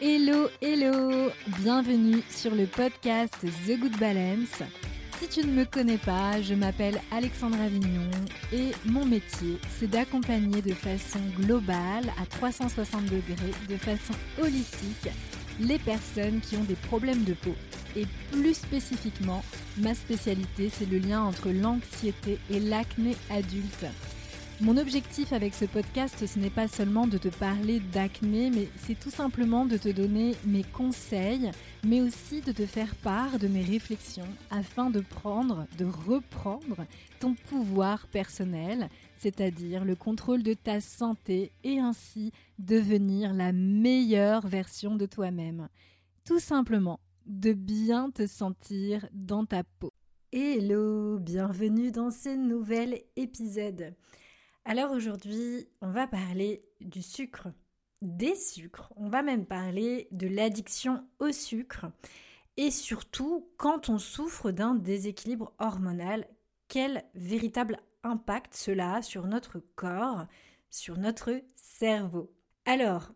Hello, hello Bienvenue sur le podcast The Good Balance. Si tu ne me connais pas, je m'appelle Alexandra Vignon et mon métier, c'est d'accompagner de façon globale, à 360 degrés, de façon holistique, les personnes qui ont des problèmes de peau. Et plus spécifiquement, ma spécialité, c'est le lien entre l'anxiété et l'acné adulte. Mon objectif avec ce podcast, ce n'est pas seulement de te parler d'acné, mais c'est tout simplement de te donner mes conseils, mais aussi de te faire part de mes réflexions afin de prendre, de reprendre ton pouvoir personnel, c'est-à-dire le contrôle de ta santé et ainsi devenir la meilleure version de toi-même. Tout simplement, de bien te sentir dans ta peau. Hello, bienvenue dans ce nouvel épisode. Alors aujourd'hui, on va parler du sucre, des sucres, on va même parler de l'addiction au sucre et surtout quand on souffre d'un déséquilibre hormonal, quel véritable impact cela a sur notre corps, sur notre cerveau. Alors,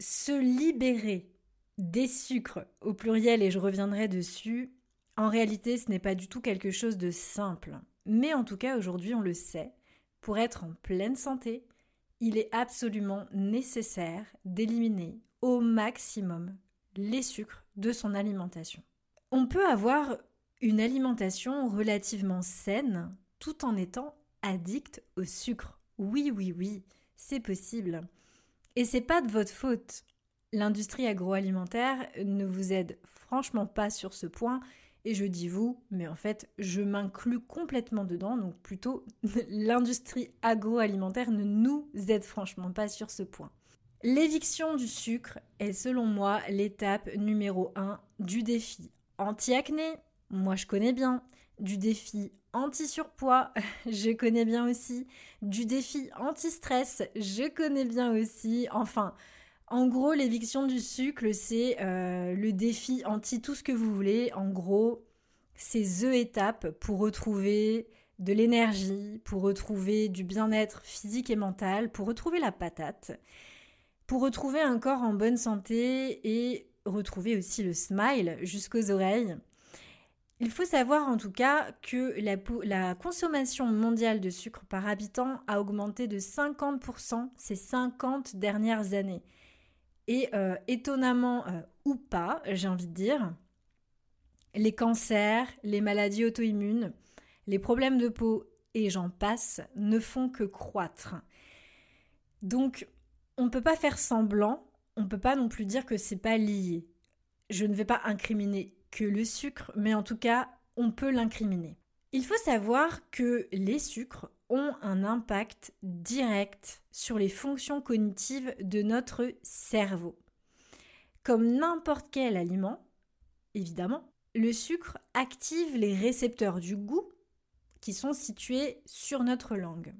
se libérer des sucres au pluriel, et je reviendrai dessus, en réalité ce n'est pas du tout quelque chose de simple. Mais en tout cas aujourd'hui on le sait, pour être en pleine santé, il est absolument nécessaire d'éliminer au maximum les sucres de son alimentation. On peut avoir une alimentation relativement saine tout en étant addict au sucre. Oui, oui, oui, c'est possible. Et c'est pas de votre faute. L'industrie agroalimentaire ne vous aide franchement pas sur ce point et je dis vous, mais en fait, je m'inclus complètement dedans. Donc plutôt, l'industrie agroalimentaire ne nous aide franchement pas sur ce point. L'éviction du sucre est selon moi l'étape numéro 1 du défi anti-acné. Moi, je connais bien. Du défi anti-surpoids, je connais bien aussi. Du défi anti-stress, je connais bien aussi. Enfin, en gros, l'éviction du sucre, c'est euh, le défi anti tout ce que vous voulez. En gros, c'est The étapes pour retrouver de l'énergie, pour retrouver du bien-être physique et mental, pour retrouver la patate, pour retrouver un corps en bonne santé et retrouver aussi le smile jusqu'aux oreilles. Il faut savoir en tout cas que la, la, consommation mondiale de sucre par habitant a augmenté de 50% ces 50 dernières années. Et euh, étonnamment euh, ou pas, j'ai envie de dire, les cancers, les maladies auto-immunes, les problèmes de peau et j'en passe ne font que croître. Donc, on ne peut pas faire semblant, on ne peut pas non plus dire que c'est pas lié. Je ne vais pas incriminer que le sucre, mais en tout cas, on peut l'incriminer. Il faut savoir que les sucres ont un impact direct sur les fonctions cognitives de notre cerveau. Comme n'importe quel aliment, évidemment, le sucre active les récepteurs du goût qui sont situés sur notre langue.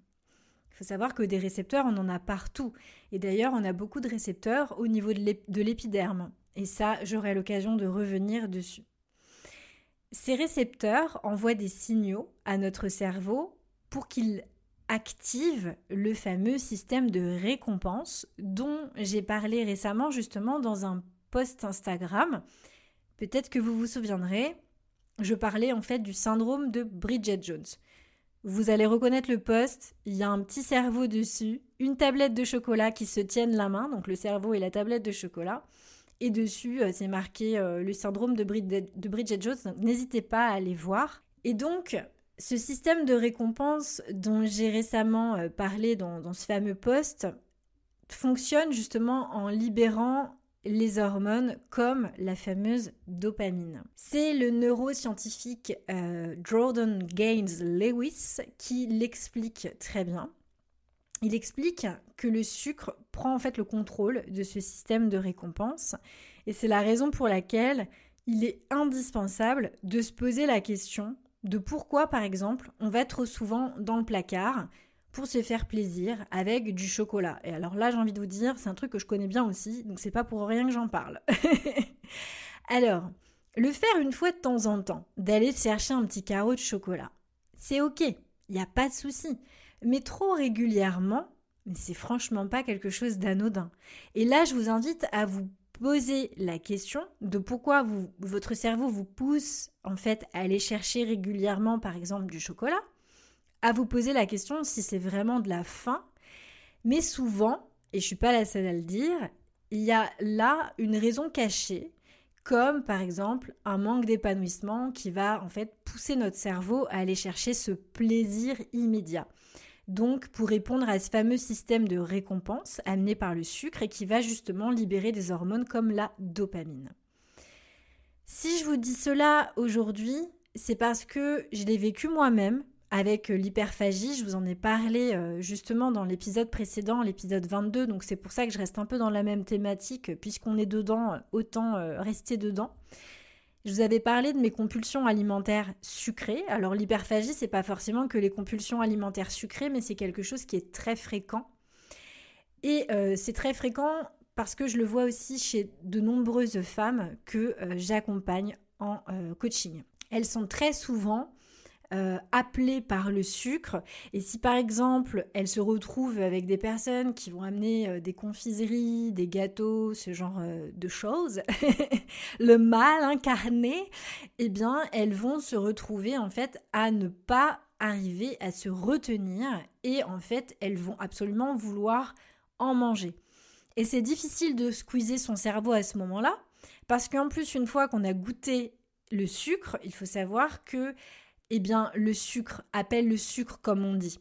Il faut savoir que des récepteurs, on en a partout. Et d'ailleurs, on a beaucoup de récepteurs au niveau de l'épiderme. Et ça, j'aurai l'occasion de revenir dessus. Ces récepteurs envoient des signaux à notre cerveau pour qu'il active le fameux système de récompense dont j'ai parlé récemment justement dans un post Instagram. Peut-être que vous vous souviendrez, je parlais en fait du syndrome de Bridget Jones. Vous allez reconnaître le post, il y a un petit cerveau dessus, une tablette de chocolat qui se tiennent la main, donc le cerveau et la tablette de chocolat. Et dessus, euh, c'est marqué euh, le syndrome de, Bridget, Jones. Donc n'hésitez pas à aller voir. Et donc, ce système de récompense dont j'ai récemment euh, parlé dans, ce fameux poste fonctionne justement en libérant les hormones comme la fameuse dopamine. C'est le neuroscientifique Jordan Gaines Lewis qui l'explique très bien. Il explique que le sucre prend en fait le contrôle de ce système de récompense et c'est la raison pour laquelle il est indispensable de se poser la question de pourquoi par exemple on va trop souvent dans le placard pour se faire plaisir avec du chocolat. Et alors là, j'ai envie de vous dire, c'est un truc que je connais bien aussi, donc c'est pas pour rien que j'en parle. alors, le faire une fois de temps en temps, d'aller chercher un petit carreau de chocolat, c'est ok, il n'y a pas de souci mais trop régulièrement, mais c'est franchement pas quelque chose d'anodin. Et là, je vous invite à vous posez la question de pourquoi votre cerveau vous pousse en fait à aller chercher régulièrement par exemple du chocolat, à vous poser la question si c'est vraiment de la faim, mais souvent, et je suis pas la seule à le dire, il y a là une raison cachée comme par exemple un manque d'épanouissement qui va en fait pousser notre cerveau à aller chercher ce plaisir immédiat. Donc pour répondre à ce fameux système de récompense amené par le sucre et qui va justement libérer des hormones comme la dopamine. Si je vous dis cela aujourd'hui, c'est parce que je l'ai vécu moi-même avec euh, l'hyperphagie. Je vous en ai parlé euh, justement dans l'épisode précédent, l'épisode 22, donc c'est pour ça que je reste un peu dans la même thématique, puisqu'on est dedans, autant euh, rester dedans. Je vous avais parlé de mes compulsions alimentaires sucrées. Alors l'hyperphagie, c'est pas forcément que les compulsions alimentaires sucrées, mais c'est quelque chose qui est très fréquent. Et c'est très fréquent parce que je le vois aussi chez de nombreuses femmes que j'accompagne en coaching. Elles sont très souvent euh, appelée par le sucre. Et si par exemple elle se retrouve avec des personnes qui vont amener euh, des confiseries, des gâteaux, ce genre euh, de choses, le mal incarné, eh bien elles vont se retrouver en fait à ne pas arriver à se retenir et en fait elles vont absolument vouloir en manger. Et c'est difficile de squeezer son cerveau à ce moment-là parce qu'en plus une fois qu'on a goûté le sucre, il faut savoir que eh bien, le sucre appelle le sucre comme on dit.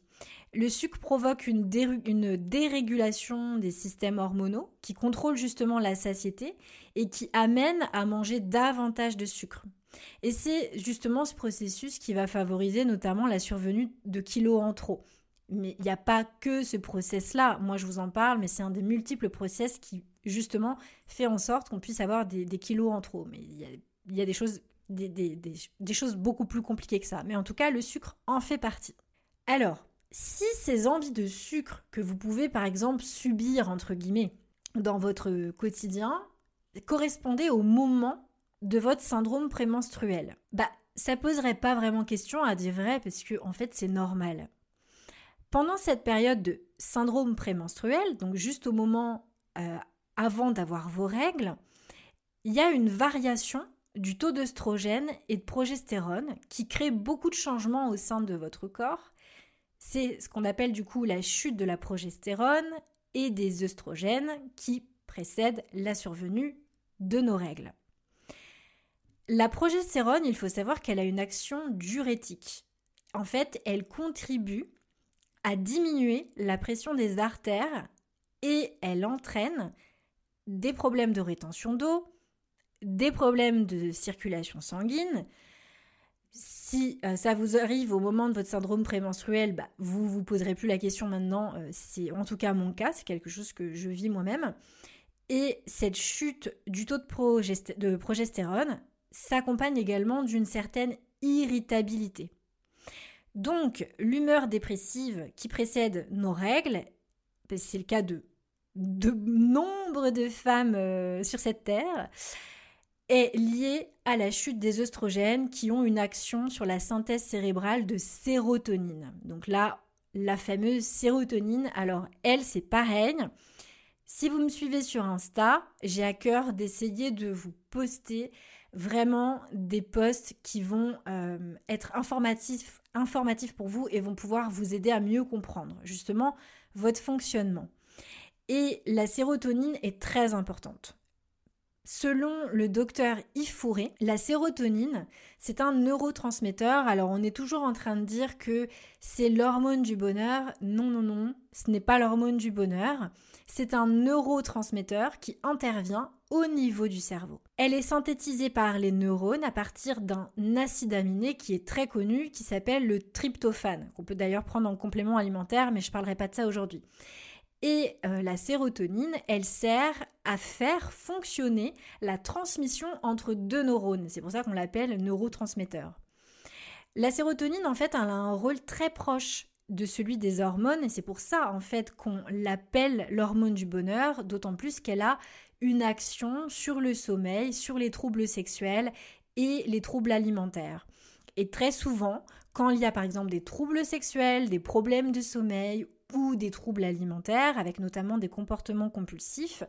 Le sucre provoque une, dérégulation des systèmes hormonaux qui contrôlent justement la satiété et qui amène à manger davantage de sucre. Et c'est justement ce processus qui va favoriser notamment la survenue de kilos en trop. Mais il n'y a pas que ce process-là. Moi, je vous en parle, mais c'est un des multiples process qui, justement, fait en sorte qu'on puisse avoir des, kilos en trop. Mais il y a des choses des, choses beaucoup plus compliquées que ça. Mais en tout cas, le sucre en fait partie. Alors, si ces envies de sucre que vous pouvez par exemple subir, entre guillemets, dans votre quotidien, correspondaient au moment de votre syndrome prémenstruel, bah ça poserait pas vraiment question à dire vrai parce que en fait c'est normal. Pendant cette période de syndrome prémenstruel, donc juste au moment euh, avant d'avoir vos règles, il y a une variation du taux d'œstrogène et de progestérone qui crée beaucoup de changements au sein de votre corps. C'est ce qu'on appelle du coup la chute de la progestérone et des œstrogènes qui précèdent la survenue de nos règles. La progestérone, il faut savoir qu'elle a une action diurétique. En fait, elle contribue à diminuer la pression des artères et elle entraîne des problèmes de rétention d'eau, des problèmes de circulation sanguine. Si euh, ça vous arrive au moment de votre syndrome prémenstruel, bah, vous vous poserez plus la question maintenant. Euh, c'est en tout cas mon cas, c'est quelque chose que je vis moi-même. Et cette chute du taux de, progestérone s'accompagne également d'une certaine irritabilité. Donc, l'humeur dépressive qui précède nos règles, c'est le cas de, de nombre de femmes euh, sur cette terre, est liée à la chute des œstrogènes qui ont une action sur la synthèse cérébrale de sérotonine. Donc là, la fameuse sérotonine, alors elle, c'est pareil. Si vous me suivez sur Insta, j'ai à cœur d'essayer de vous poster vraiment des posts qui vont euh, être informatifs, informatifs pour vous et vont pouvoir vous aider à mieux comprendre justement votre fonctionnement. Et la sérotonine est très importante. Selon le docteur Yves la sérotonine, c'est un neurotransmetteur. Alors on est toujours en train de dire que c'est l'hormone du bonheur. Non, non, non, ce n'est pas l'hormone du bonheur. C'est un neurotransmetteur qui intervient au niveau du cerveau. Elle est synthétisée par les neurones à partir d'un acide aminé qui est très connu, qui s'appelle le tryptophane, qu'on peut d'ailleurs prendre en complément alimentaire, mais je ne parlerai pas de ça aujourd'hui. Et euh, la sérotonine, elle sert à faire fonctionner la transmission entre deux neurones. C'est pour ça qu'on l'appelle neurotransmetteur. La sérotonine, en fait, elle a un rôle très proche de celui des hormones et c'est pour ça, en fait, qu'on l'appelle l'hormone du bonheur, d'autant plus qu'elle a une action sur le sommeil, sur les troubles sexuels et les troubles alimentaires. Et très souvent, quand il y a par exemple des troubles sexuels, des problèmes de sommeil ou des troubles alimentaires, avec notamment des comportements compulsifs,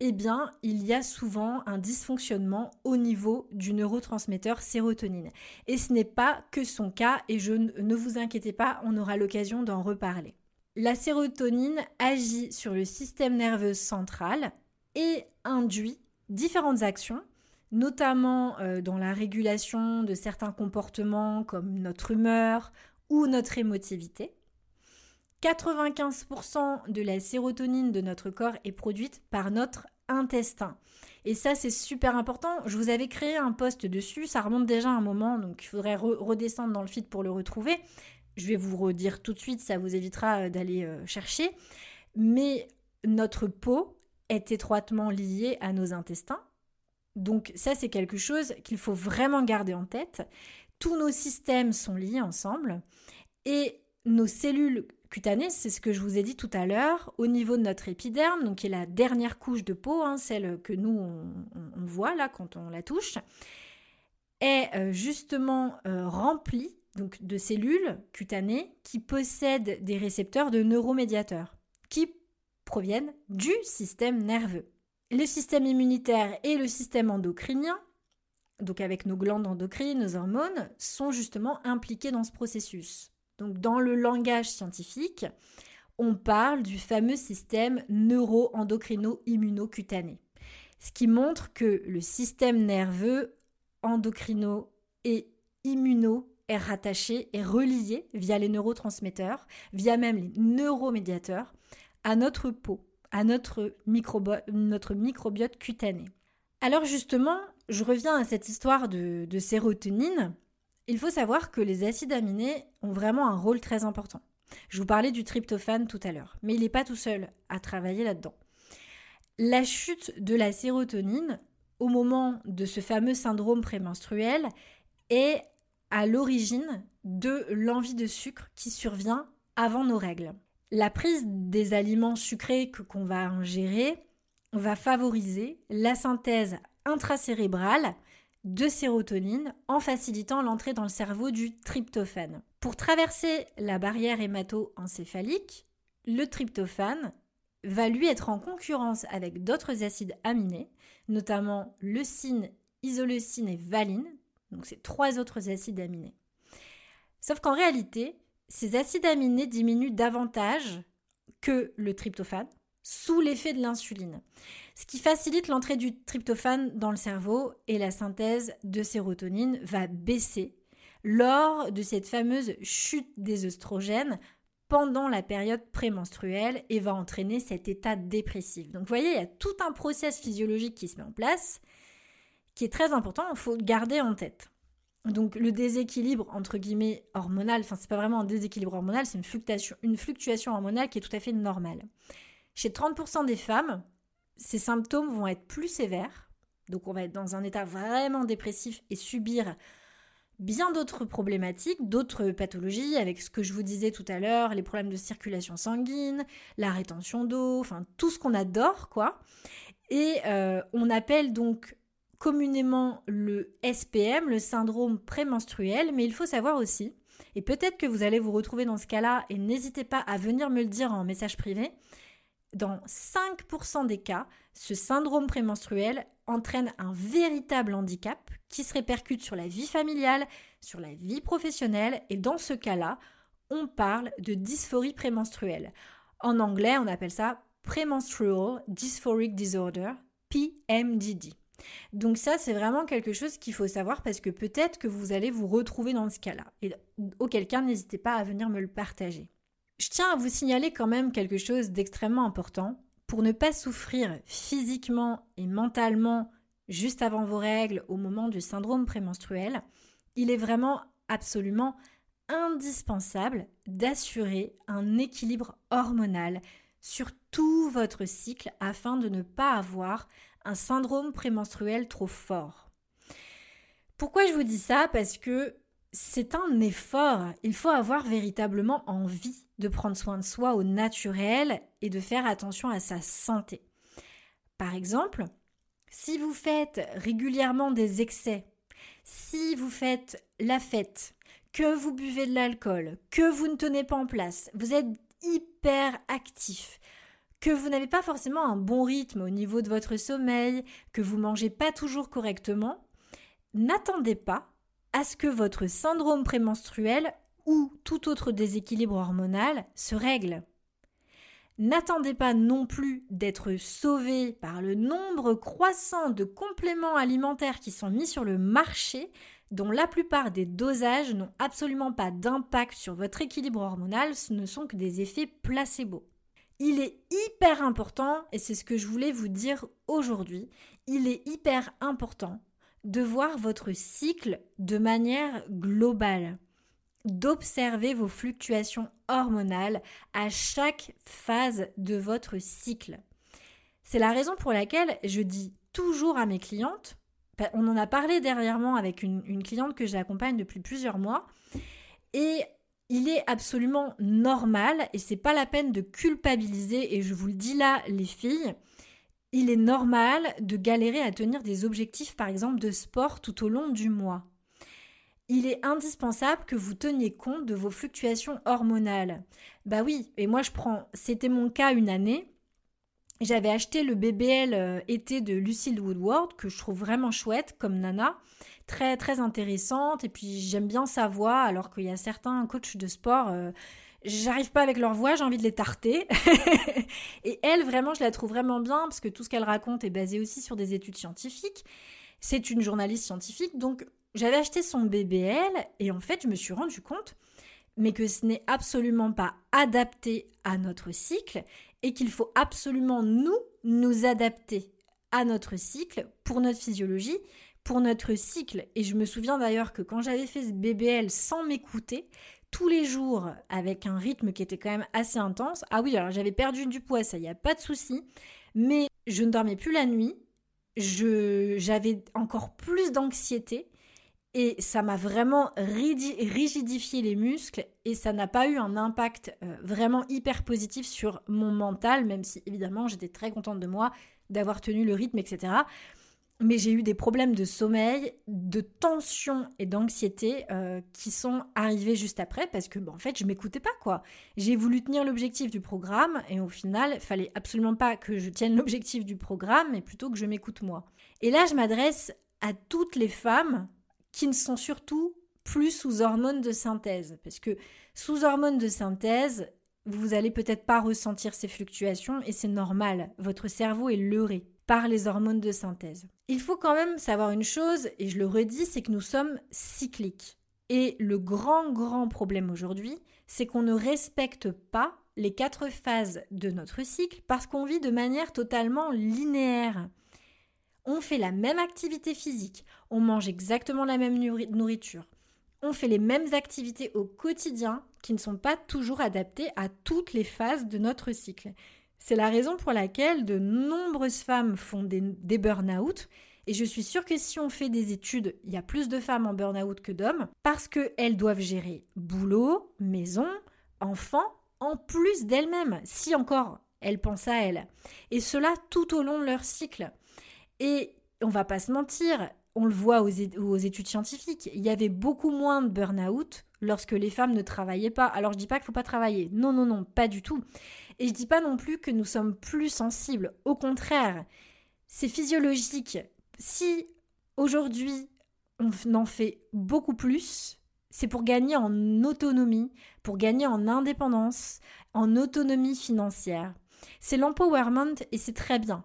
eh bien, il y a souvent un dysfonctionnement au niveau du neurotransmetteur sérotonine. Et ce n'est pas que son cas, et je ne vous inquiétez pas, on aura l'occasion d'en reparler. La sérotonine agit sur le système nerveux central et induit différentes actions, notamment euh, dans la régulation de certains comportements comme notre humeur ou notre émotivité. 95% de la sérotonine de notre corps est produite par notre intestin. Et ça, c'est super important. Je vous avais créé un post dessus, ça remonte déjà un moment, donc il faudrait redescendre dans le feed pour le retrouver. Je vais vous redire tout de suite, ça vous évitera euh, d'aller euh, chercher. Mais notre peau est étroitement liée à nos intestins. Donc ça, c'est quelque chose qu'il faut vraiment garder en tête. Tous nos systèmes sont liés ensemble. Et nos cellules cutanées, c'est ce que je vous ai dit tout à l'heure, au niveau de notre épiderme, donc qui est la dernière couche de peau, hein, celle que nous on, voit là quand on la touche, est euh, justement euh, remplie donc de cellules cutanées qui possèdent des récepteurs de neuromédiateurs qui proviennent du système nerveux. Le système immunitaire et le système endocrinien, donc avec nos glandes endocrines, nos hormones, sont justement impliqués dans ce processus. Donc dans le langage scientifique, on parle du fameux système neuro-endocrino-immunocutané, ce qui montre que le système nerveux endocrino et immuno est rattaché et relié via les neurotransmetteurs, via même les neuromédiateurs, à notre peau, à notre, microbiote cutané. Alors justement, je reviens à cette histoire de sérotonine. Il faut savoir que les acides aminés ont vraiment un rôle très important. Je vous parlais du tryptophane tout à l'heure, mais il n'est pas tout seul à travailler là-dedans. La chute de la sérotonine au moment de ce fameux syndrome prémenstruel est à l'origine de l'envie de sucre qui survient avant nos règles. La prise des aliments sucrés qu'on va ingérer va favoriser la synthèse intracérébrale de sérotonine en facilitant l'entrée dans le cerveau du tryptophane. Pour traverser la barrière hémato-encéphalique, le tryptophane va lui être en concurrence avec d'autres acides aminés, notamment leucine, isoleucine et valine, donc c'est trois autres acides aminés. Sauf qu'en réalité, ces acides aminés diminuent davantage que le tryptophane sous l'effet de l'insuline, ce qui facilite l'entrée du tryptophane dans le cerveau et la synthèse de sérotonine va baisser lors de cette fameuse chute des œstrogènes pendant la période prémenstruelle et va entraîner cet état dépressif. Donc vous voyez, il y a tout un process physiologique qui se met en place qui est très important, il faut garder en tête. Donc le déséquilibre entre guillemets hormonal, enfin c'est pas vraiment un déséquilibre hormonal, c'est une fluctuation hormonale qui est tout à fait normale. Chez 30% des femmes, ces symptômes vont être plus sévères, donc on va être dans un état vraiment dépressif et subir bien d'autres problématiques, d'autres pathologies, avec ce que je vous disais tout à l'heure, les problèmes de circulation sanguine, la rétention d'eau, enfin tout ce qu'on adore, quoi. Et euh, on appelle donc communément le SPM, le syndrome prémenstruel, mais il faut savoir aussi, et peut-être que vous allez vous retrouver dans ce cas-là, et n'hésitez pas à venir me le dire en message privé, dans 5% des cas, ce syndrome prémenstruel entraîne un véritable handicap qui se répercute sur la vie familiale, sur la vie professionnelle, et dans ce cas-là, on parle de dysphorie prémenstruelle. En anglais, on appelle ça Premenstrual Dysphoric Disorder, PMDD. Donc ça, c'est vraiment quelque chose qu'il faut savoir parce que peut-être que vous allez vous retrouver dans ce cas-là. Et auquel cas, n'hésitez pas à venir me le partager. Je tiens à vous signaler quand même quelque chose d'extrêmement important. Pour ne pas souffrir physiquement et mentalement juste avant vos règles au moment du syndrome prémenstruel, il est vraiment absolument indispensable d'assurer un équilibre hormonal sur tout votre cycle afin de ne pas avoir un syndrome prémenstruel trop fort. Pourquoi je vous dis ça? Parce que c'est un effort. Il faut avoir véritablement envie de prendre soin de soi au naturel et de faire attention à sa santé. Par exemple, si vous faites régulièrement des excès, si vous faites la fête, que vous buvez de l'alcool, que vous ne tenez pas en place, vous êtes hyper actif, que vous n'avez pas forcément un bon rythme au niveau de votre sommeil, que vous mangez pas toujours correctement, n'attendez pas à ce que votre syndrome prémenstruel ou tout autre déséquilibre hormonal se règle. N'attendez pas non plus d'être sauvé par le nombre croissant de compléments alimentaires qui sont mis sur le marché, dont la plupart des dosages n'ont absolument pas d'impact sur votre équilibre hormonal, ce ne sont que des effets placebo. Il est hyper important, et c'est ce que je voulais vous dire aujourd'hui, il est hyper important de voir votre cycle de manière globale d'observer vos fluctuations hormonales à chaque phase de votre cycle. C'est la raison pour laquelle je dis toujours à mes clientes, on en a parlé dernièrement avec une, cliente que j'accompagne depuis plusieurs mois, et il est absolument normal, et c'est pas la peine de culpabiliser, et je vous le dis là, les filles, il est normal de galérer à tenir des objectifs, par exemple, de sport tout au long du mois il est indispensable que vous teniez compte de vos fluctuations hormonales. Bah oui, et moi je prends, c'était mon cas une année. J'avais acheté le BBL euh, été de Lucille Woodward que je trouve vraiment chouette comme nana, très très intéressante et puis j'aime bien sa voix alors qu'il y a certains coachs de sport euh, j'arrive pas avec leur voix, j'ai envie de les tarter. et elle, vraiment, je la trouve vraiment bien parce que tout ce qu'elle raconte est basé aussi sur des études scientifiques. C'est une journaliste scientifique, donc j'avais acheté son BBL et en fait, je me suis rendu compte mais que ce n'est absolument pas adapté à notre cycle et qu'il faut absolument nous nous adapter à notre cycle pour notre physiologie, pour notre cycle. Et je me souviens d'ailleurs que quand j'avais fait ce BBL sans m'écouter, tous les jours avec un rythme qui était quand même assez intense. Ah oui, alors j'avais perdu du poids, ça y a pas de souci, mais je ne dormais plus la nuit. Je j'avais encore plus d'anxiété et ça m'a vraiment rigidifié les muscles et ça n'a pas eu un impact euh, vraiment hyper positif sur mon mental, même si évidemment j'étais très contente de moi, d'avoir tenu le rythme, etc. Mais j'ai eu des problèmes de sommeil, de tension et d'anxiété euh, qui sont arrivés juste après parce que, en fait, je m'écoutais pas quoi. J'ai voulu tenir l'objectif du programme et au final, fallait absolument pas que je tienne l'objectif du programme, mais plutôt que je m'écoute moi. Et là, je m'adresse à toutes les femmes qui ne sont surtout plus sous hormones de synthèse. Parce que sous hormones de synthèse, vous allez peut-être pas ressentir ces fluctuations et c'est normal. Votre cerveau est leurré par les hormones de synthèse. Il faut quand même savoir une chose, et je le redis, c'est que nous sommes cycliques. Et le grand, grand problème aujourd'hui, c'est qu'on ne respecte pas les quatre phases de notre cycle parce qu'on vit de manière totalement linéaire on fait la même activité physique, on mange exactement la même nourriture, on fait les mêmes activités au quotidien qui ne sont pas toujours adaptées à toutes les phases de notre cycle. C'est la raison pour laquelle de nombreuses femmes font des, burn-out. Et je suis sûre que si on fait des études, il y a plus de femmes en burn-out que d'hommes, parce qu'elles doivent gérer boulot, maison, enfants, en plus d'elles-mêmes, si encore elles pensent à elles. Et cela tout au long de leur cycle. Et on va pas se mentir, on le voit aux, études scientifiques, il y avait beaucoup moins de burn-out lorsque les femmes ne travaillaient pas. Alors je dis pas qu'il faut pas travailler, non non non, pas du tout. Et je dis pas non plus que nous sommes plus sensibles, au contraire, c'est physiologique. Si aujourd'hui on en fait beaucoup plus, c'est pour gagner en autonomie, pour gagner en indépendance, en autonomie financière. C'est l'empowerment et c'est très bien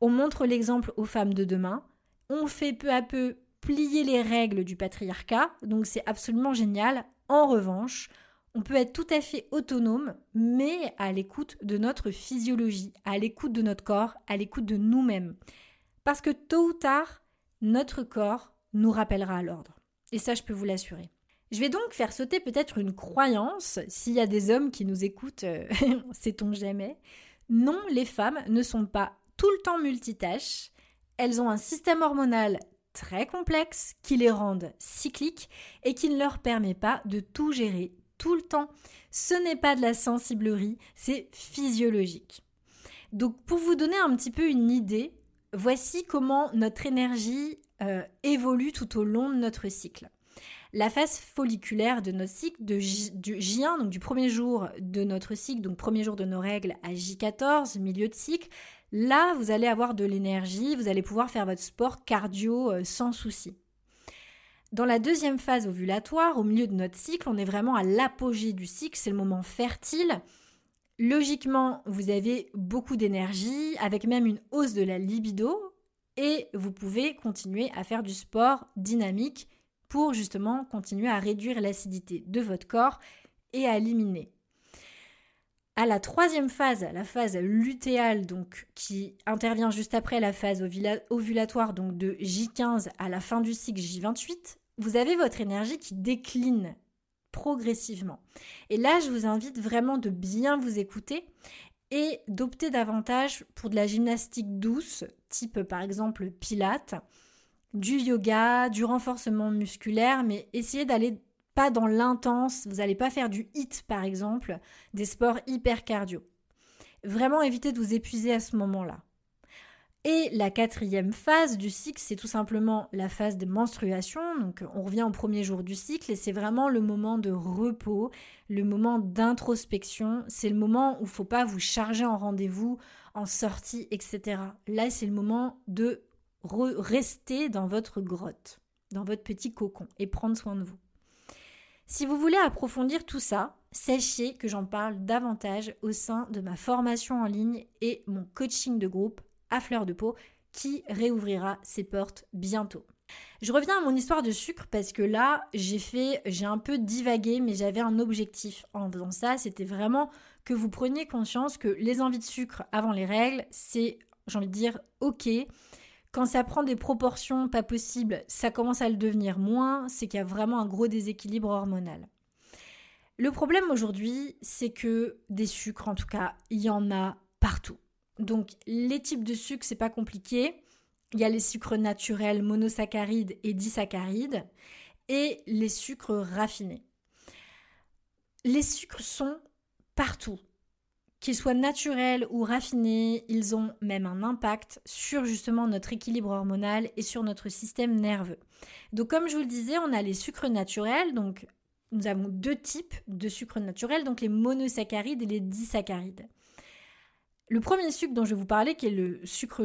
on montre l'exemple aux femmes de demain, on fait peu à peu plier les règles du patriarcat, donc c'est absolument génial. En revanche, on peut être tout à fait autonome, mais à l'écoute de notre physiologie, à l'écoute de notre corps, à l'écoute de nous-mêmes. Parce que tôt ou tard, notre corps nous rappellera à l'ordre. Et ça, je peux vous l'assurer. Je vais donc faire sauter peut-être une croyance, s'il y a des hommes qui nous écoutent, euh, sait-on jamais. Non, les femmes ne sont pas tout le temps multitâches. Elles ont un système hormonal très complexe qui les rendent cycliques et qui ne leur permet pas de tout gérer tout le temps. Ce n'est pas de la sensiblerie, c'est physiologique. Donc pour vous donner un petit peu une idée, voici comment notre énergie euh, évolue tout au long de notre cycle. La phase folliculaire de notre cycle, de J, du J1, donc du premier jour de notre cycle, donc premier jour de nos règles à J14, milieu de cycle, là, vous allez avoir de l'énergie, vous allez pouvoir faire votre sport cardio euh, sans souci. Dans la deuxième phase ovulatoire, au milieu de notre cycle, on est vraiment à l'apogée du cycle, c'est le moment fertile. Logiquement, vous avez beaucoup d'énergie, avec même une hausse de la libido, et vous pouvez continuer à faire du sport dynamique pour justement continuer à réduire l'acidité de votre corps et à éliminer. À la troisième phase, la phase lutéale, donc qui intervient juste après la phase ovulatoire, donc de J15 à la fin du cycle J28, vous avez votre énergie qui décline progressivement. Et là, je vous invite vraiment de bien vous écouter et d'opter davantage pour de la gymnastique douce, type par exemple pilates, du yoga, du renforcement musculaire, mais essayez d'aller pas dans l'intense, vous n'allez pas faire du hit par exemple, des sports hyper cardio. Vraiment évitez de vous épuiser à ce moment-là. Et la quatrième phase du cycle, c'est tout simplement la phase de menstruation. Donc on revient au premier jour du cycle et c'est vraiment le moment de repos, le moment d'introspection. C'est le moment où il ne faut pas vous charger en rendez-vous, en sortie, etc. Là, c'est le moment de rester dans votre grotte, dans votre petit cocon et prendre soin de vous. Si vous voulez approfondir tout ça, sachez que j'en parle davantage au sein de ma formation en ligne et mon coaching de groupe à fleur de peau qui réouvrira ses portes bientôt. Je reviens à mon histoire de sucre parce que là, j'ai fait, j'ai un peu divagué, mais j'avais un objectif en faisant ça. C'était vraiment que vous preniez conscience que les envies de sucre avant les règles, c'est, j'ai envie de dire, ok. Quand ça prend des proportions pas possibles, ça commence à le devenir moins, c'est qu'il y a vraiment un gros déséquilibre hormonal. Le problème aujourd'hui, c'est que des sucres, en tout cas, il y en a partout. Donc les types de sucres, c'est pas compliqué. Il y a les sucres naturels monosaccharides et disaccharides et les sucres raffinés. Les sucres sont partout. Qu'ils soient naturels ou raffinés, ils ont même un impact sur justement notre équilibre hormonal et sur notre système nerveux. Donc comme je vous le disais, on a les sucres naturels, donc nous avons deux types de sucres naturels, donc les monosaccharides et les disaccharides. Le premier sucre dont je vais vous parler, qui est le sucre,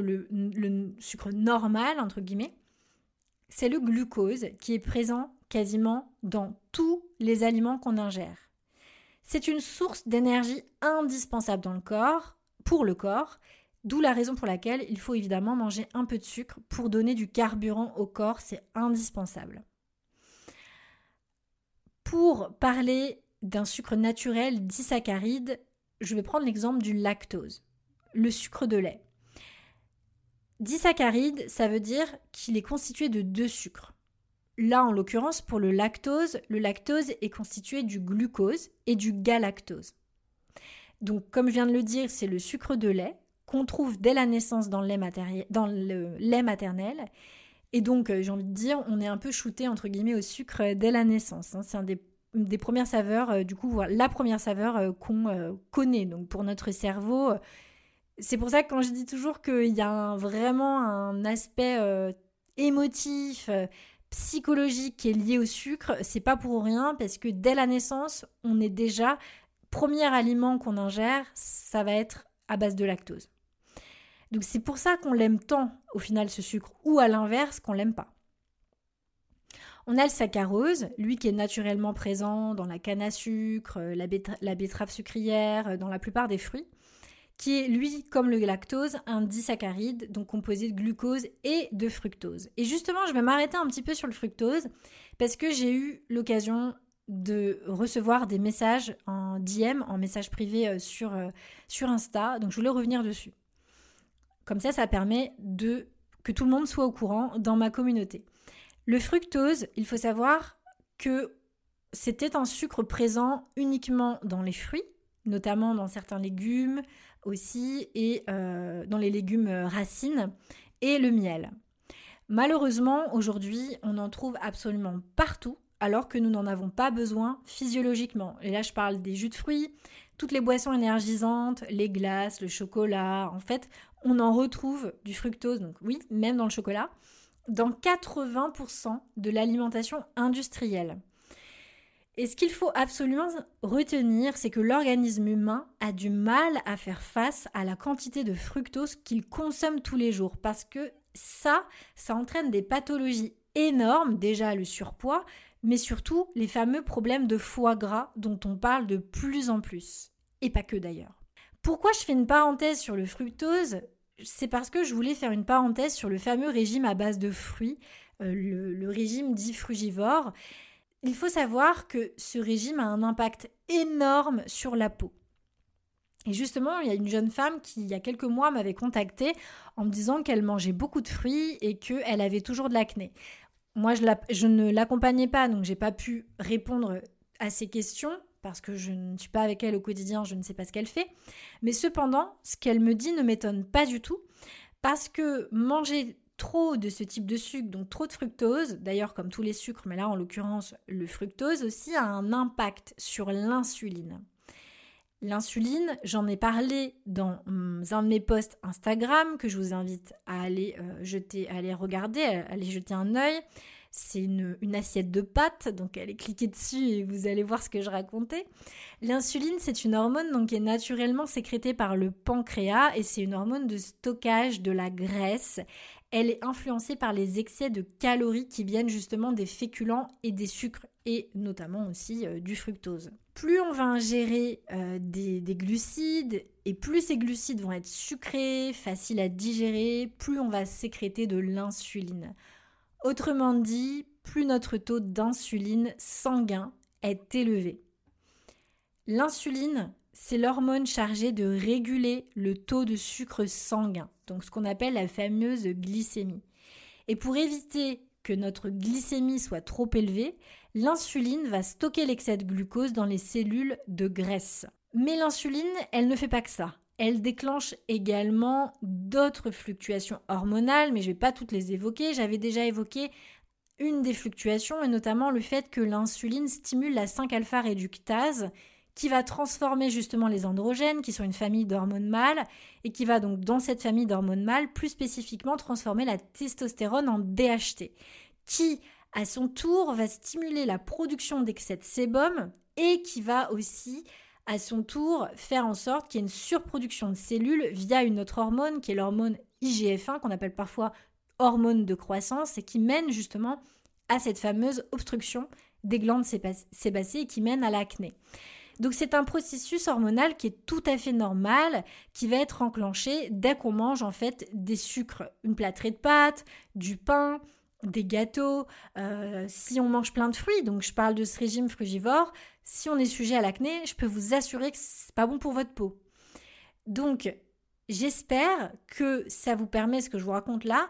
normal, entre guillemets, c'est le glucose qui est présent quasiment dans tous les aliments qu'on ingère. C'est une source d'énergie indispensable dans le corps, pour le corps, d'où la raison pour laquelle il faut évidemment manger un peu de sucre pour donner du carburant au corps, c'est indispensable. Pour parler d'un sucre naturel disaccharide, je vais prendre l'exemple du lactose le sucre de lait. Disaccharide, ça veut dire qu'il est constitué de deux sucres. Là, en l'occurrence, pour le lactose, le lactose est constitué du glucose et du galactose. Donc, comme je viens de le dire, c'est le sucre de lait qu'on trouve dès la naissance dans le lait, maternel. Et donc, euh, j'ai envie de dire, on est un peu shooté, entre guillemets, au sucre dès la naissance. Hein. C'est un des, premières saveurs, euh, du coup, la première saveur euh, qu'on connaît. Donc, pour notre cerveau, c'est pour ça que quand je dis toujours qu'il y a vraiment un aspect euh, émotif, euh, psychologique qui est lié au sucre, c'est pas pour rien parce que dès la naissance, on est déjà premier aliment qu'on ingère, ça va être à base de lactose. Donc c'est pour ça qu'on l'aime tant au final ce sucre ou à l'inverse qu'on l'aime pas. On a le saccharose, lui qui est naturellement présent dans la canne à sucre, la, la betterave sucrière, dans la plupart des fruits qui est lui, comme le lactose, un disaccharide, donc composé de glucose et de fructose. Et justement, je vais m'arrêter un petit peu sur le fructose, parce que j'ai eu l'occasion de recevoir des messages en DM, en message privé euh, sur, euh, sur Insta, donc je voulais revenir dessus. Comme ça, ça permet de que tout le monde soit au courant dans ma communauté. Le fructose, il faut savoir que c'était un sucre présent uniquement dans les fruits, notamment dans certains légumes, aussi, et euh, dans les légumes euh, racines, et le miel. Malheureusement, aujourd'hui, on en trouve absolument partout, alors que nous n'en avons pas besoin physiologiquement. Et là, je parle des jus de fruits, toutes les boissons énergisantes, les glaces, le chocolat. En fait, on en retrouve du fructose, donc oui, même dans le chocolat. dans 80% de l'alimentation industrielle. Et ce qu'il faut absolument retenir, c'est que l'organisme humain a du mal à faire face à la quantité de fructose qu'il consomme tous les jours parce que ça, ça entraîne des pathologies énormes, déjà le surpoids, mais surtout les fameux problèmes de foie gras dont on parle de plus en plus. Et pas que d'ailleurs. Pourquoi je fais une parenthèse sur le fructose? C'est parce que je voulais faire une parenthèse sur le fameux régime à base de fruits, euh, le, le régime dit frugivore. Il faut savoir que ce régime a un impact énorme sur la peau. Et justement, il y a une jeune femme qui, il y a quelques mois, m'avait contactée en me disant qu'elle mangeait beaucoup de fruits et qu'elle avait toujours de l'acné. Moi, je, ne l'accompagnais pas, donc j'ai pas pu répondre à ces questions parce que je ne suis pas avec elle au quotidien, je ne sais pas ce qu'elle fait. Mais cependant, ce qu'elle me dit ne m'étonne pas du tout parce que manger trop de ce type de sucre, donc trop de fructose, d'ailleurs comme tous les sucres, mais là en l'occurrence le fructose aussi a un impact sur l'insuline. L'insuline, j'en ai parlé dans hum, un de mes posts Instagram que je vous invite à aller euh, jeter, à aller regarder, à aller jeter un œil. C'est une, une, assiette de pâtes, donc allez cliquer dessus et vous allez voir ce que je racontais. L'insuline, c'est une hormone donc, qui est naturellement sécrétée par le pancréas et c'est une hormone de stockage de la graisse elle est influencée par les excès de calories qui viennent justement des féculents et des sucres et notamment aussi euh, du fructose. Plus on va ingérer euh, des, des, glucides et plus ces glucides vont être sucrés, faciles à digérer, plus on va sécréter de l'insuline. Autrement dit, plus notre taux d'insuline sanguin est élevé. L'insuline, c'est l'hormone chargée de réguler le taux de sucre sanguin, donc ce qu'on appelle la fameuse glycémie. Et pour éviter que notre glycémie soit trop élevée, l'insuline va stocker l'excès de glucose dans les cellules de graisse. Mais l'insuline, elle ne fait pas que ça. Elle déclenche également d'autres fluctuations hormonales, mais je ne vais pas toutes les évoquer. J'avais déjà évoqué une des fluctuations, et notamment le fait que l'insuline stimule la 5-alpha réductase, qui va transformer justement les androgènes, qui sont une famille d'hormones mâles, et qui va donc dans cette famille d'hormones mâles plus spécifiquement transformer la testostérone en DHT, qui à son tour va stimuler la production d'excès de sébum et qui va aussi à son tour faire en sorte qu'il y ait une surproduction de cellules via une autre hormone qui est l'hormone IGF-1 qu'on appelle parfois hormone de croissance et qui mène justement à cette fameuse obstruction des glandes sébacées qui mène à l'acné. Donc c'est un processus hormonal qui est tout à fait normal, qui va être enclenché dès qu'on mange en fait des sucres, une plâtrée de pâtes, du pain, des gâteaux, euh, si on mange plein de fruits, donc je parle de ce régime frugivore, si on est sujet à l'acné, je peux vous assurer que c'est pas bon pour votre peau. Donc j'espère que ça vous permet ce que je vous raconte là,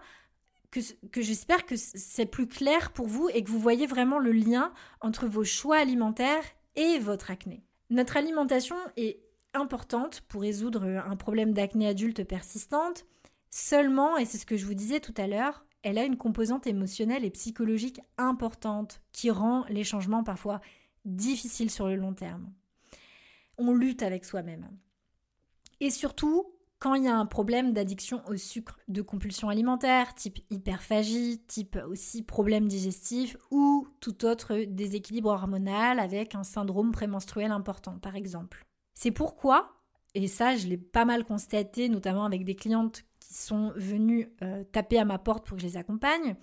que, que j'espère que c'est plus clair pour vous et que vous voyez vraiment le lien entre vos choix alimentaires et votre acné. Notre alimentation est importante pour résoudre un problème d'acné adulte persistante. Seulement, et c'est ce que je vous disais tout à l'heure, elle a une composante émotionnelle et psychologique importante qui rend les changements parfois difficiles sur le long terme. On lutte avec soi-même. Et surtout, quand il y a un problème d'addiction au sucre, de compulsion alimentaire, type hyperphagie, type aussi problème digestif ou tout autre déséquilibre hormonal avec un syndrome prémenstruel important, par exemple. C'est pourquoi, et ça je l'ai pas mal constaté, notamment avec des clientes qui sont venues euh, taper à ma porte pour que je les accompagne,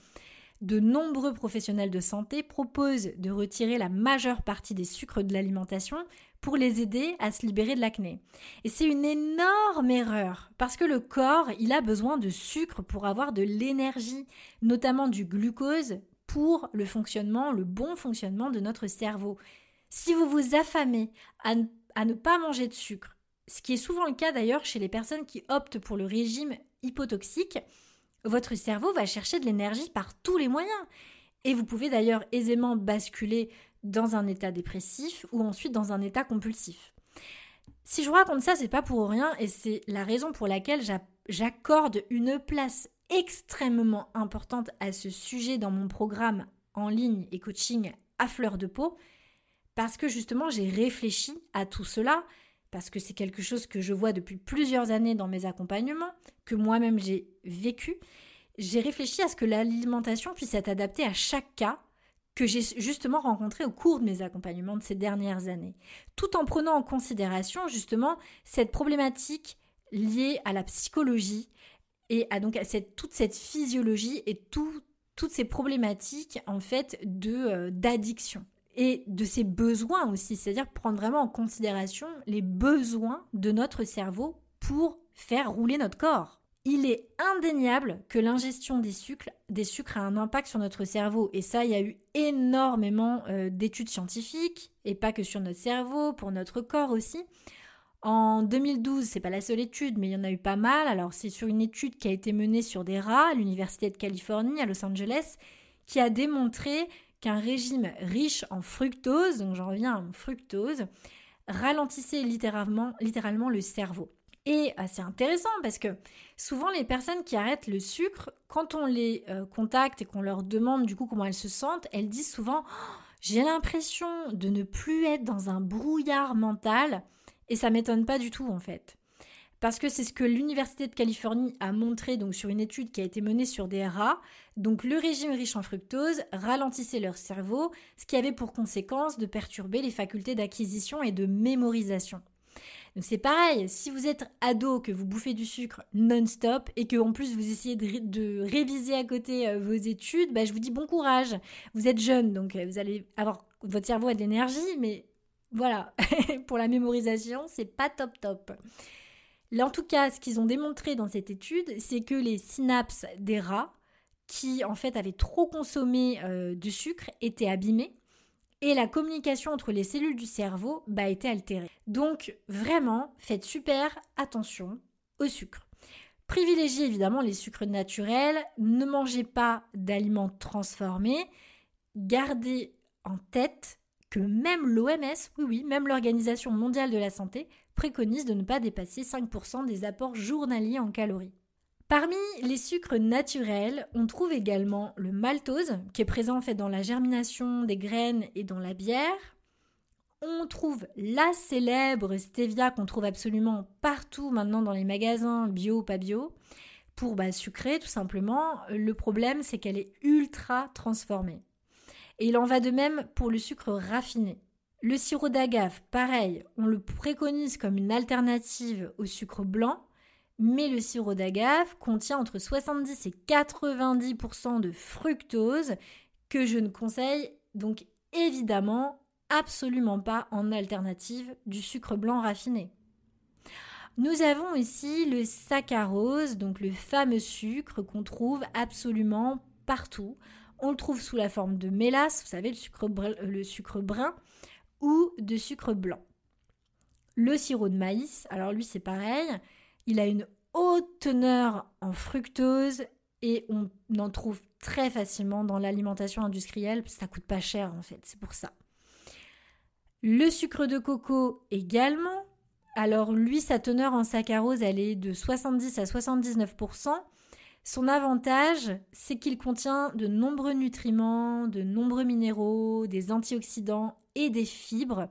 de nombreux professionnels de santé proposent de retirer la majeure partie des sucres de l'alimentation pour les aider à se libérer de l'acné. Et c'est une énorme erreur parce que le corps, il a besoin de sucre pour avoir de l'énergie, notamment du glucose pour le fonctionnement, le bon fonctionnement de notre cerveau. Si vous vous affamez à, à ne pas manger de sucre, ce qui est souvent le cas d'ailleurs chez les personnes qui optent pour le régime hypotoxique, votre cerveau va chercher de l'énergie par tous les moyens. Et vous pouvez d'ailleurs aisément basculer dans un état dépressif ou ensuite dans un état compulsif. Si je vous raconte ça, c'est pas pour rien et c'est la raison pour laquelle j'accorde une place extrêmement importante à ce sujet dans mon programme en ligne et coaching à fleur de peau parce que justement j'ai réfléchi à tout cela parce que c'est quelque chose que je vois depuis plusieurs années dans mes accompagnements, que moi-même j'ai vécu. j'ai réfléchi à ce que l'alimentation puisse être adaptée à chaque cas que j'ai justement rencontré au cours de mes accompagnements de ces dernières années, tout en prenant en considération justement cette problématique liée à la psychologie et à donc à cette, toute cette physiologie et toutes ces problématiques en fait de euh, d'addiction et de ses besoins aussi, c'est-à-dire prendre vraiment en considération les besoins de notre cerveau pour faire rouler notre corps. Il est indéniable que l'ingestion des sucres, des sucres a un impact sur notre cerveau. Et ça, il y a eu énormément euh, d'études scientifiques, et pas que sur notre cerveau, pour notre corps aussi. En 2012, c'est pas la seule étude, mais il y en a eu pas mal. Alors, c'est sur une étude qui a été menée sur des rats à l'Université de Californie à Los Angeles, qui a démontré qu'un régime riche en fructose, donc j'en reviens à fructose, ralentissait littéralement, le cerveau. Et euh, c'est intéressant parce que souvent les personnes qui arrêtent le sucre, quand on les euh, contacte et qu'on leur demande du coup comment elles se sentent, elles disent souvent j'ai l'impression de ne plus être dans un brouillard mental et ça m'étonne pas du tout en fait. Parce que c'est ce que l'Université de Californie a montré donc sur une étude qui a été menée sur des rats. Donc le régime riche en fructose ralentissait leur cerveau, ce qui avait pour conséquence de perturber les facultés d'acquisition et de mémorisation. Donc c'est pareil, si vous êtes ado, que vous bouffez du sucre non-stop et que en plus vous essayez de, réviser à côté euh, vos études, bah, je vous dis bon courage. Vous êtes jeune, donc euh, vous allez avoir votre cerveau a de l'énergie, mais voilà, pour la mémorisation, c'est pas top top. Là, en tout cas, ce qu'ils ont démontré dans cette étude, c'est que les synapses des rats, qui en fait avaient trop consommé euh, de sucre, étaient abîmées et la communication entre les cellules du cerveau bah, été altérée. Donc vraiment, faites super attention au sucre. Privilégiez évidemment les sucres naturels, ne mangez pas d'aliments transformés, gardez en tête que même l'OMS, oui oui, même l'Organisation mondiale de la santé, préconise de ne pas dépasser 5% des apports journaliers en calories. Parmi les sucres naturels, on trouve également le maltose, qui est présent en fait dans la germination des graines et dans la bière. On trouve la célèbre stevia qu'on trouve absolument partout maintenant dans les magasins bio ou pas bio pour bah, sucrer tout simplement. Le problème c'est qu'elle est ultra transformée. Et il en va de même pour le sucre raffiné. Le sirop d'agave, pareil, on le préconise comme une alternative au sucre blanc, mais le sirop d'agave contient entre 70 et 90% de fructose que je ne conseille donc évidemment absolument pas en alternative du sucre blanc raffiné. Nous avons ici le saccharose, donc le fameux sucre qu'on trouve absolument partout. On le trouve sous la forme de mélasse, vous savez, le sucre, brun, le sucre brun, ou de sucre blanc. Le sirop de maïs, alors lui c'est pareil, il a une haute teneur en fructose et on en trouve très facilement dans l'alimentation industrielle, ça coûte pas cher en fait, c'est pour ça. Le sucre de coco également. Alors lui, sa teneur en saccharose, elle est de 70 à 79%. Son avantage, c'est qu'il contient de nombreux nutriments, de nombreux minéraux, des antioxydants et des fibres.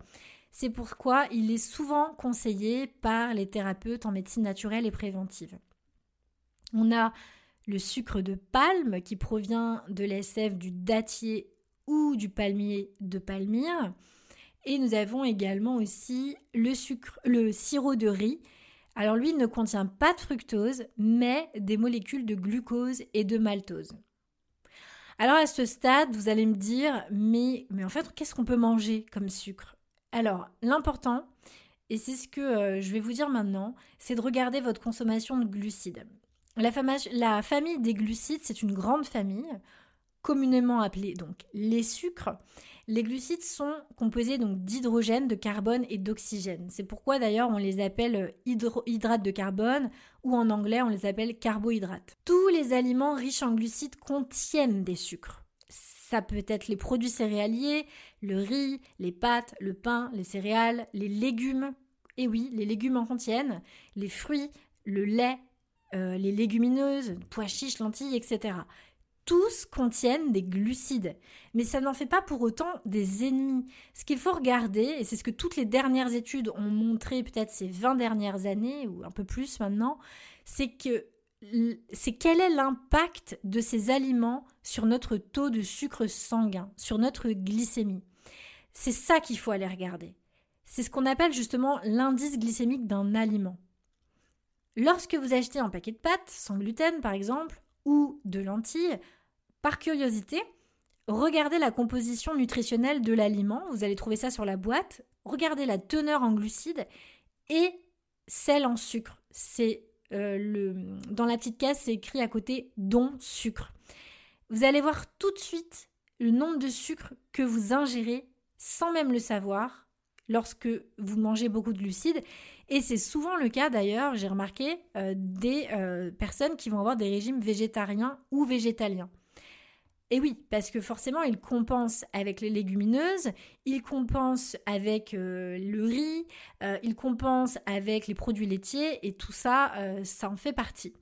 C'est pourquoi il est souvent conseillé par les thérapeutes en médecine naturelle et préventive. On a le sucre de palme qui provient de l'SF du dattier ou du palmier de Palmyre. Et nous avons également aussi le, le sirop de riz. Alors lui ne contient pas de fructose, mais des molécules de glucose et de maltose. Alors à ce stade, vous allez me dire, mais, mais en fait, qu'est-ce qu'on peut manger comme sucre? Alors, l'important, et c'est ce que euh, je vais vous dire maintenant, c'est de regarder votre consommation de glucides. La, la famille des glucides, c'est une grande famille, communément appelée donc les sucres. Les glucides sont composés donc d'hydrogène, de carbone et d'oxygène. C'est pourquoi d'ailleurs on les appelle hydrates de carbone ou en anglais on les appelle carbohydrates. Tous les aliments riches en glucides contiennent des sucres. Ça peut être les produits céréaliers, le riz, les pâtes, le pain, les céréales, les légumes. Et oui, les légumes en contiennent, les fruits, le lait, euh, les légumineuses, pois chiches, lentilles, etc. Tous contiennent des glucides, mais ça n'en fait pas pour autant des ennemis. Ce qu'il faut regarder, et c'est ce que toutes les dernières études ont montré peut-être ces 20 dernières années, ou un peu plus maintenant, c'est que c'est quel est l'impact de ces aliments sur notre taux de sucre sanguin, sur notre glycémie. C'est ça qu'il faut aller regarder. C'est ce qu'on appelle justement l'indice glycémique d'un aliment. Lorsque vous achetez un paquet de pâtes sans gluten par exemple, ou de lentilles, par curiosité, regardez la composition nutritionnelle de l'aliment, vous allez trouver ça sur la boîte, regardez la teneur en glucides et celle en sucre. C'est euh, dans la petite case, c'est écrit à côté don sucre. Vous allez voir tout de suite le nombre de sucre que vous ingérez sans même le savoir lorsque vous mangez beaucoup de glucides. Et c'est souvent le cas d'ailleurs, j'ai remarqué, euh, des euh, personnes qui vont avoir des régimes végétariens ou végétaliens. Et oui, parce que forcément, ils compensent avec les légumineuses, ils compensent avec euh, le riz, euh, ils compensent avec les produits laitiers, et tout ça, euh, ça en fait partie.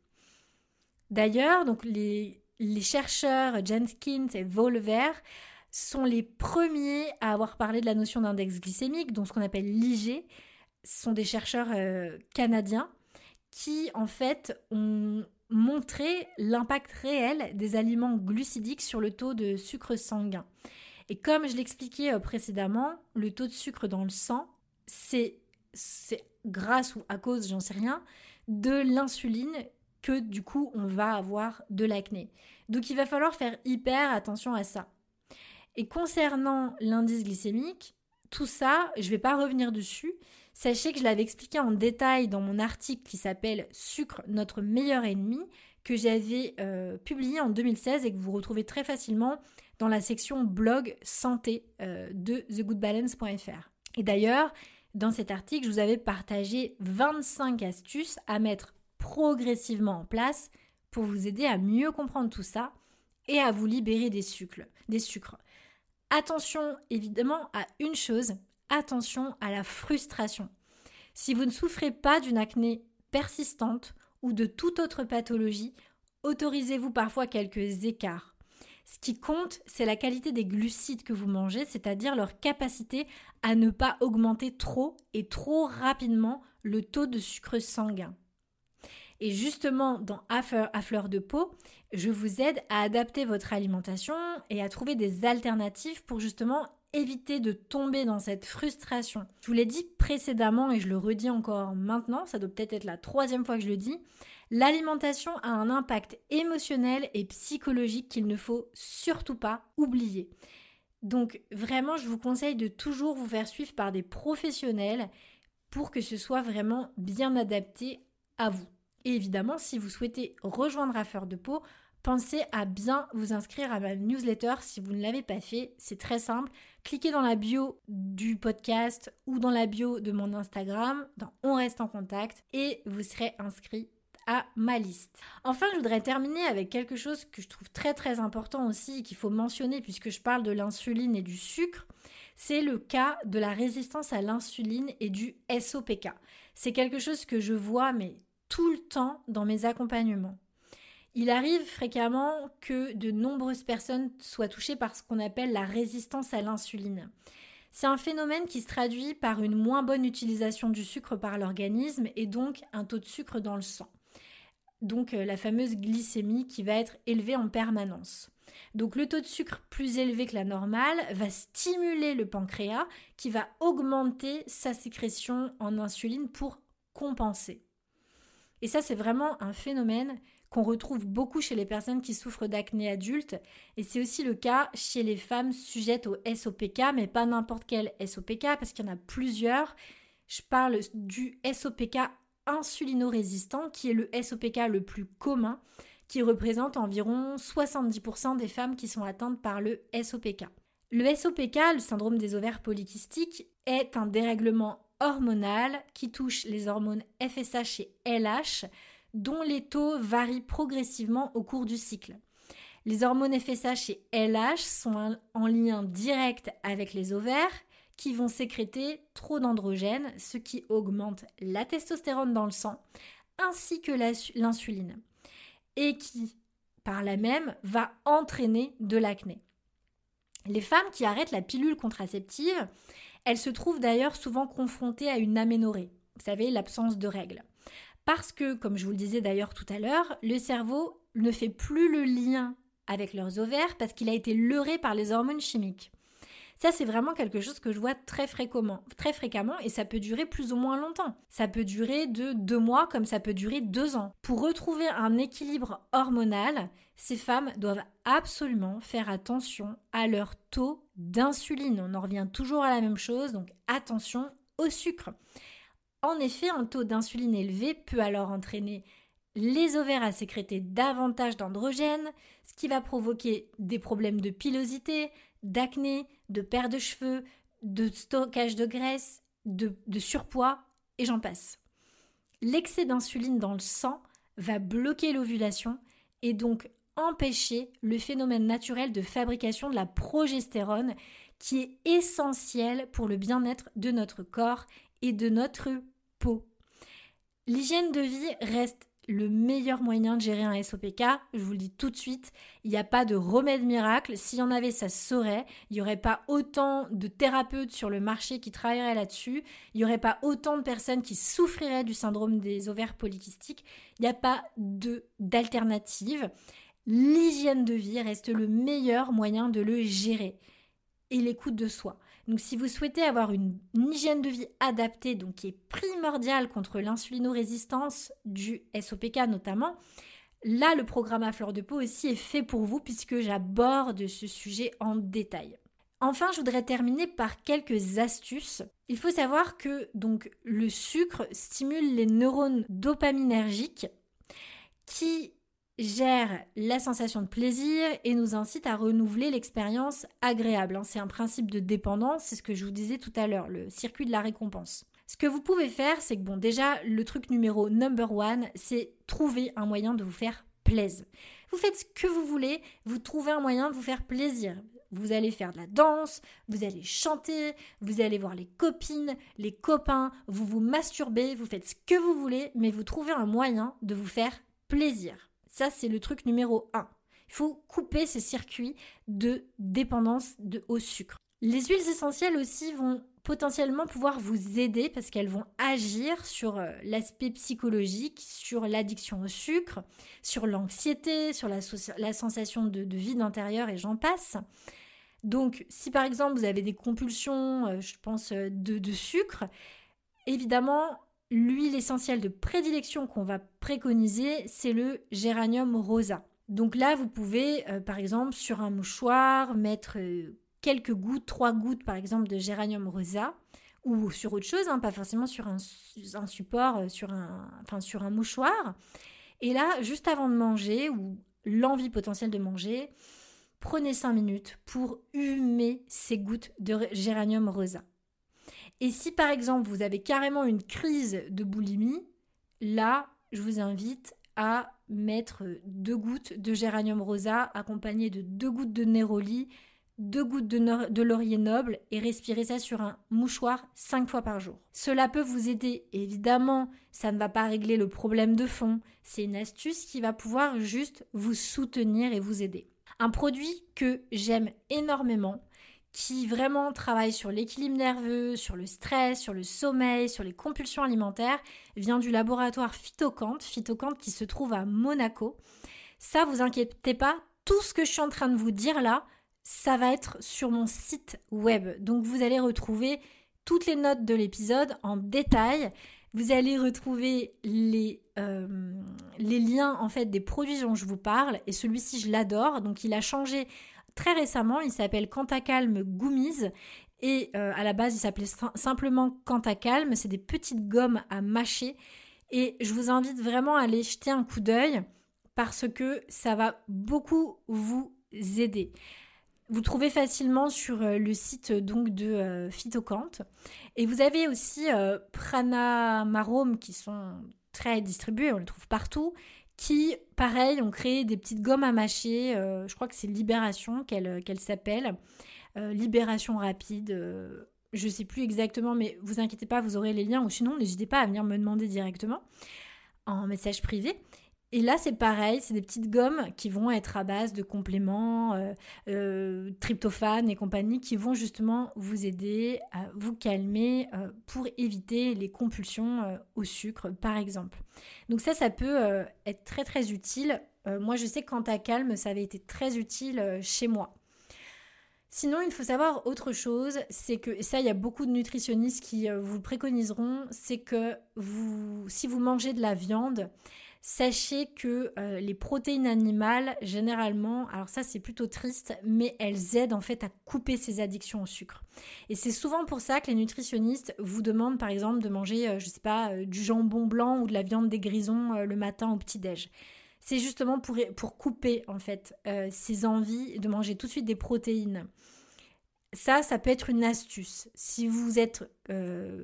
D'ailleurs, les, chercheurs Jenskins et Volver sont les premiers à avoir parlé de la notion d'index glycémique, donc ce qu'on appelle l'IG. Ce sont des chercheurs canadiens qui, en fait, ont montrer l'impact réel des aliments glucidiques sur le taux de sucre sanguin. Et comme je l'expliquais euh, précédemment, le taux de sucre dans le sang, c'est grâce ou à cause, j'en sais rien, de l'insuline que du coup on va avoir de l'acné. Donc il va falloir faire hyper attention à ça. Et concernant l'indice glycémique, tout ça, je ne vais pas revenir dessus, Sachez que je l'avais expliqué en détail dans mon article qui s'appelle Sucre, notre meilleur ennemi, que j'avais euh, publié en 2016 et que vous retrouvez très facilement dans la section blog santé euh, de thegoodbalance.fr. Et d'ailleurs, dans cet article, je vous avais partagé 25 astuces à mettre progressivement en place pour vous aider à mieux comprendre tout ça et à vous libérer des sucres. Des sucres. Attention évidemment à une chose, attention à la frustration. Si vous ne souffrez pas d'une acné persistante ou de toute autre pathologie, autorisez-vous parfois quelques écarts. Ce qui compte, c'est la qualité des glucides que vous mangez, c'est-à-dire leur capacité à ne pas augmenter trop et trop rapidement le taux de sucre sanguin. Et justement, dans à fleur de peau, je vous aide à adapter votre alimentation et à trouver des alternatives pour justement éviter de tomber dans cette frustration. Je vous l'ai dit précédemment et je le redis encore maintenant, ça doit peut-être être la troisième fois que je le dis, l'alimentation a un impact émotionnel et psychologique qu'il ne faut surtout pas oublier. Donc vraiment, je vous conseille de toujours vous faire suivre par des professionnels pour que ce soit vraiment bien adapté à vous. Et évidemment, si vous souhaitez rejoindre Affaire de peau, pensez à bien vous inscrire à ma newsletter si vous ne l'avez pas fait. C'est très simple. Cliquez dans la bio du podcast ou dans la bio de mon Instagram, dans On reste en contact, et vous serez inscrit à ma liste. Enfin, je voudrais terminer avec quelque chose que je trouve très très important aussi qu'il faut mentionner puisque je parle de l'insuline et du sucre. C'est le cas de la résistance à l'insuline et du SOPK. C'est quelque chose que je vois mais tout le temps dans mes accompagnements. Il arrive fréquemment que de nombreuses personnes soient touchées par ce qu'on appelle la résistance à l'insuline. C'est un phénomène qui se traduit par une moins bonne utilisation du sucre par l'organisme et donc un taux de sucre dans le sang. Donc euh, la fameuse glycémie qui va être élevée en permanence. Donc le taux de sucre plus élevé que la normale va stimuler le pancréas qui va augmenter sa sécrétion en insuline pour compenser. Et ça c'est vraiment un phénomène qu'on retrouve beaucoup chez les personnes qui souffrent d'acné adulte et c'est aussi le cas chez les femmes sujettes au SOPK, mais pas n'importe quel SOPK parce qu'il y en a plusieurs. Je parle du SOPK insulino-résistant qui est le SOPK le plus commun qui représente environ 70% des femmes qui sont atteintes par le SOPK. Le SOPK, le syndrome des ovaires polykystiques, est un dérèglement hormonal qui touche les hormones FSH et LH dont les taux varient progressivement au cours du cycle. Les hormones FSH et LH sont en lien direct avec les ovaires qui vont sécréter trop d'androgènes, ce qui augmente la testostérone dans le sang, ainsi que l'insuline, et qui, par là même, va entraîner de l'acné. Les femmes qui arrêtent la pilule contraceptive, elles se trouvent d'ailleurs souvent confrontées à une aménorrhée, vous savez, l'absence de règles. Parce que, comme je vous le disais d'ailleurs tout à l'heure, le cerveau ne fait plus le lien avec leurs ovaires parce qu'il a été leurré par les hormones chimiques. Ça, c'est vraiment quelque chose que je vois très fréquemment, très fréquemment et ça peut durer plus ou moins longtemps. Ça peut durer de deux mois comme ça peut durer deux ans. Pour retrouver un équilibre hormonal, ces femmes doivent absolument faire attention à leur taux d'insuline. On en revient toujours à la même chose, donc attention au sucre. En effet, un taux d'insuline élevé peut alors entraîner les ovaires à sécréter davantage d'androgènes, ce qui va provoquer des problèmes de pilosité, d'acné, de perte de cheveux, de stockage de graisse, de, de surpoids, et j'en passe. L'excès d'insuline dans le sang va bloquer l'ovulation et donc empêcher le phénomène naturel de fabrication de la progestérone qui est essentiel pour le bien-être de notre corps et de notre peau. L'hygiène de vie reste le meilleur moyen de gérer un SOPK. Je vous le dis tout de suite, il n'y a pas de remède miracle. S'il y en avait, ça se saurait. Il n'y aurait pas autant de thérapeutes sur le marché qui travailleraient là-dessus. Il n'y aurait pas autant de personnes qui souffriraient du syndrome des ovaires polykystiques. Il n'y a pas d'alternative. L'hygiène de vie reste le meilleur moyen de le gérer et l'écoute de soi. Donc si vous souhaitez avoir une, hygiène de vie adaptée, donc qui est primordiale contre l'insulinorésistance du SOPK notamment, là le programme à fleur de peau aussi est fait pour vous puisque j'aborde ce sujet en détail. Enfin, je voudrais terminer par quelques astuces. Il faut savoir que donc le sucre stimule les neurones dopaminergiques qui gère la sensation de plaisir et nous incite à renouveler l'expérience agréable. Hein. C'est un principe de dépendance, c'est ce que je vous disais tout à l'heure, le circuit de la récompense. Ce que vous pouvez faire, c'est que bon, déjà, le truc numéro number one, c'est trouver un moyen de vous faire plaisir. Vous faites ce que vous voulez, vous trouvez un moyen de vous faire plaisir. Vous allez faire de la danse, vous allez chanter, vous allez voir les copines, les copains, vous vous masturbez, vous faites ce que vous voulez, mais vous trouvez un moyen de vous faire plaisir. Ça, c'est le truc numéro 1. Il faut couper ces circuits de dépendance au sucre. Les huiles essentielles aussi vont potentiellement pouvoir vous aider parce qu'elles vont agir sur euh, l'aspect psychologique, sur l'addiction au sucre, sur l'anxiété, sur la, sensation de, vide intérieur et j'en passe. Donc si par exemple vous avez des compulsions, euh, je pense, euh, de sucre, évidemment l'huile essentielle de prédilection qu'on va préconiser, c'est le géranium rosa. Donc là, vous pouvez, euh, par exemple, sur un mouchoir, mettre euh, quelques gouttes, trois gouttes, par exemple, de géranium rosa, ou sur autre chose, hein, pas forcément sur un, support, euh, sur, un, enfin, sur un mouchoir. Et là, juste avant de manger, ou l'envie potentielle de manger, prenez cinq minutes pour humer ces gouttes de géranium rosa. Et si par exemple vous avez carrément une crise de boulimie, là, je vous invite à mettre deux gouttes de géranium rosa accompagnées de deux gouttes de néroli, deux gouttes de, de, laurier noble et respirer ça sur un mouchoir cinq fois par jour. Cela peut vous aider, évidemment, ça ne va pas régler le problème de fond, c'est une astuce qui va pouvoir juste vous soutenir et vous aider. Un produit que j'aime énormément, qui vraiment travaille sur l'équilibre nerveux, sur le stress, sur le sommeil, sur les compulsions alimentaires, vient du laboratoire Phytocante, Phytocante qui se trouve à Monaco. Ça, vous inquiétez pas, tout ce que je suis en train de vous dire là, ça va être sur mon site web. Donc vous allez retrouver toutes les notes de l'épisode en détail. Vous allez retrouver les, euh, les liens en fait des produits dont je vous parle et celui-ci je l'adore. Donc il a changé très récemment. Il s'appelle Cantacalm Gummies et euh, à la base il s'appelait simplement Cantacalm. C'est des petites gommes à mâcher et je vous invite vraiment à aller jeter un coup d'œil parce que ça va beaucoup vous aider. Vous trouvez facilement sur euh, le site donc de euh, Phytocante. Et vous avez aussi Pranamarom qui sont très distribués, on les trouve partout qui, pareil, ont créé des petites gommes à mâcher. Euh, je crois que c'est Libération qu'elle euh, s'appelle. Euh, Libération rapide. je ne sais plus exactement, mais vous inquiétez pas, vous aurez les liens. Ou sinon, n'hésitez pas à venir me demander directement en message privé. Et là, c'est pareil, c'est des petites gommes qui vont être à base de compléments, euh, euh, tryptophane et compagnie, qui vont justement vous aider à vous calmer euh, pour éviter les compulsions au sucre, par exemple. Donc ça, ça peut être très très utile. moi, je sais que quand à calme, ça avait été très utile chez moi. Sinon, il faut savoir autre chose, c'est que ça, il y a beaucoup de nutritionnistes qui vous préconiseront, c'est que si vous mangez de la viande, Sachez que euh, les protéines animales, généralement, alors ça c'est plutôt triste, mais elles aident en fait à couper ces addictions au sucre. Et c'est souvent pour ça que les nutritionnistes vous demandent par exemple de manger, euh, je sais pas, euh, du jambon blanc ou de la viande des grisons le matin au petit-déj. C'est justement pour, pour couper en fait ces envies de manger tout de suite des protéines. Ça, ça peut être une astuce. Si vous êtes,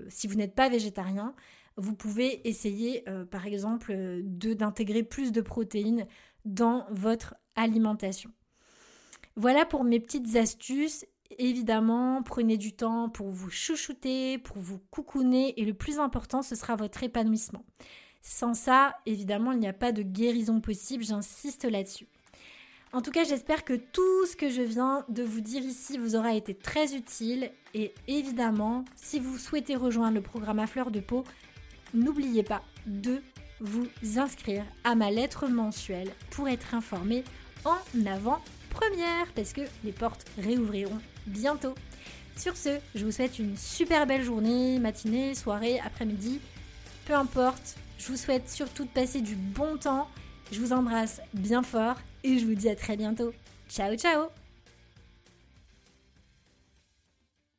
si vous n'êtes pas végétarien, vous pouvez essayer euh, par exemple euh, d'intégrer plus de protéines dans votre alimentation. Voilà pour mes petites astuces. Évidemment, prenez du temps pour vous chouchouter, pour vous coucouner et le plus important, ce sera votre épanouissement. Sans ça, évidemment, il n'y a pas de guérison possible, j'insiste là-dessus. En tout cas, j'espère que tout ce que je viens de vous dire ici vous aura été très utile et évidemment, si vous souhaitez rejoindre le programme à fleur de peau, n'oubliez pas de vous inscrire à ma lettre mensuelle pour être informé en avant-première parce que les portes réouvriront bientôt. Sur ce, je vous souhaite une super belle journée, matinée, soirée, après-midi, peu importe. Je vous souhaite surtout de passer du bon temps. Je vous embrasse bien fort et je vous dis à très bientôt. Ciao ciao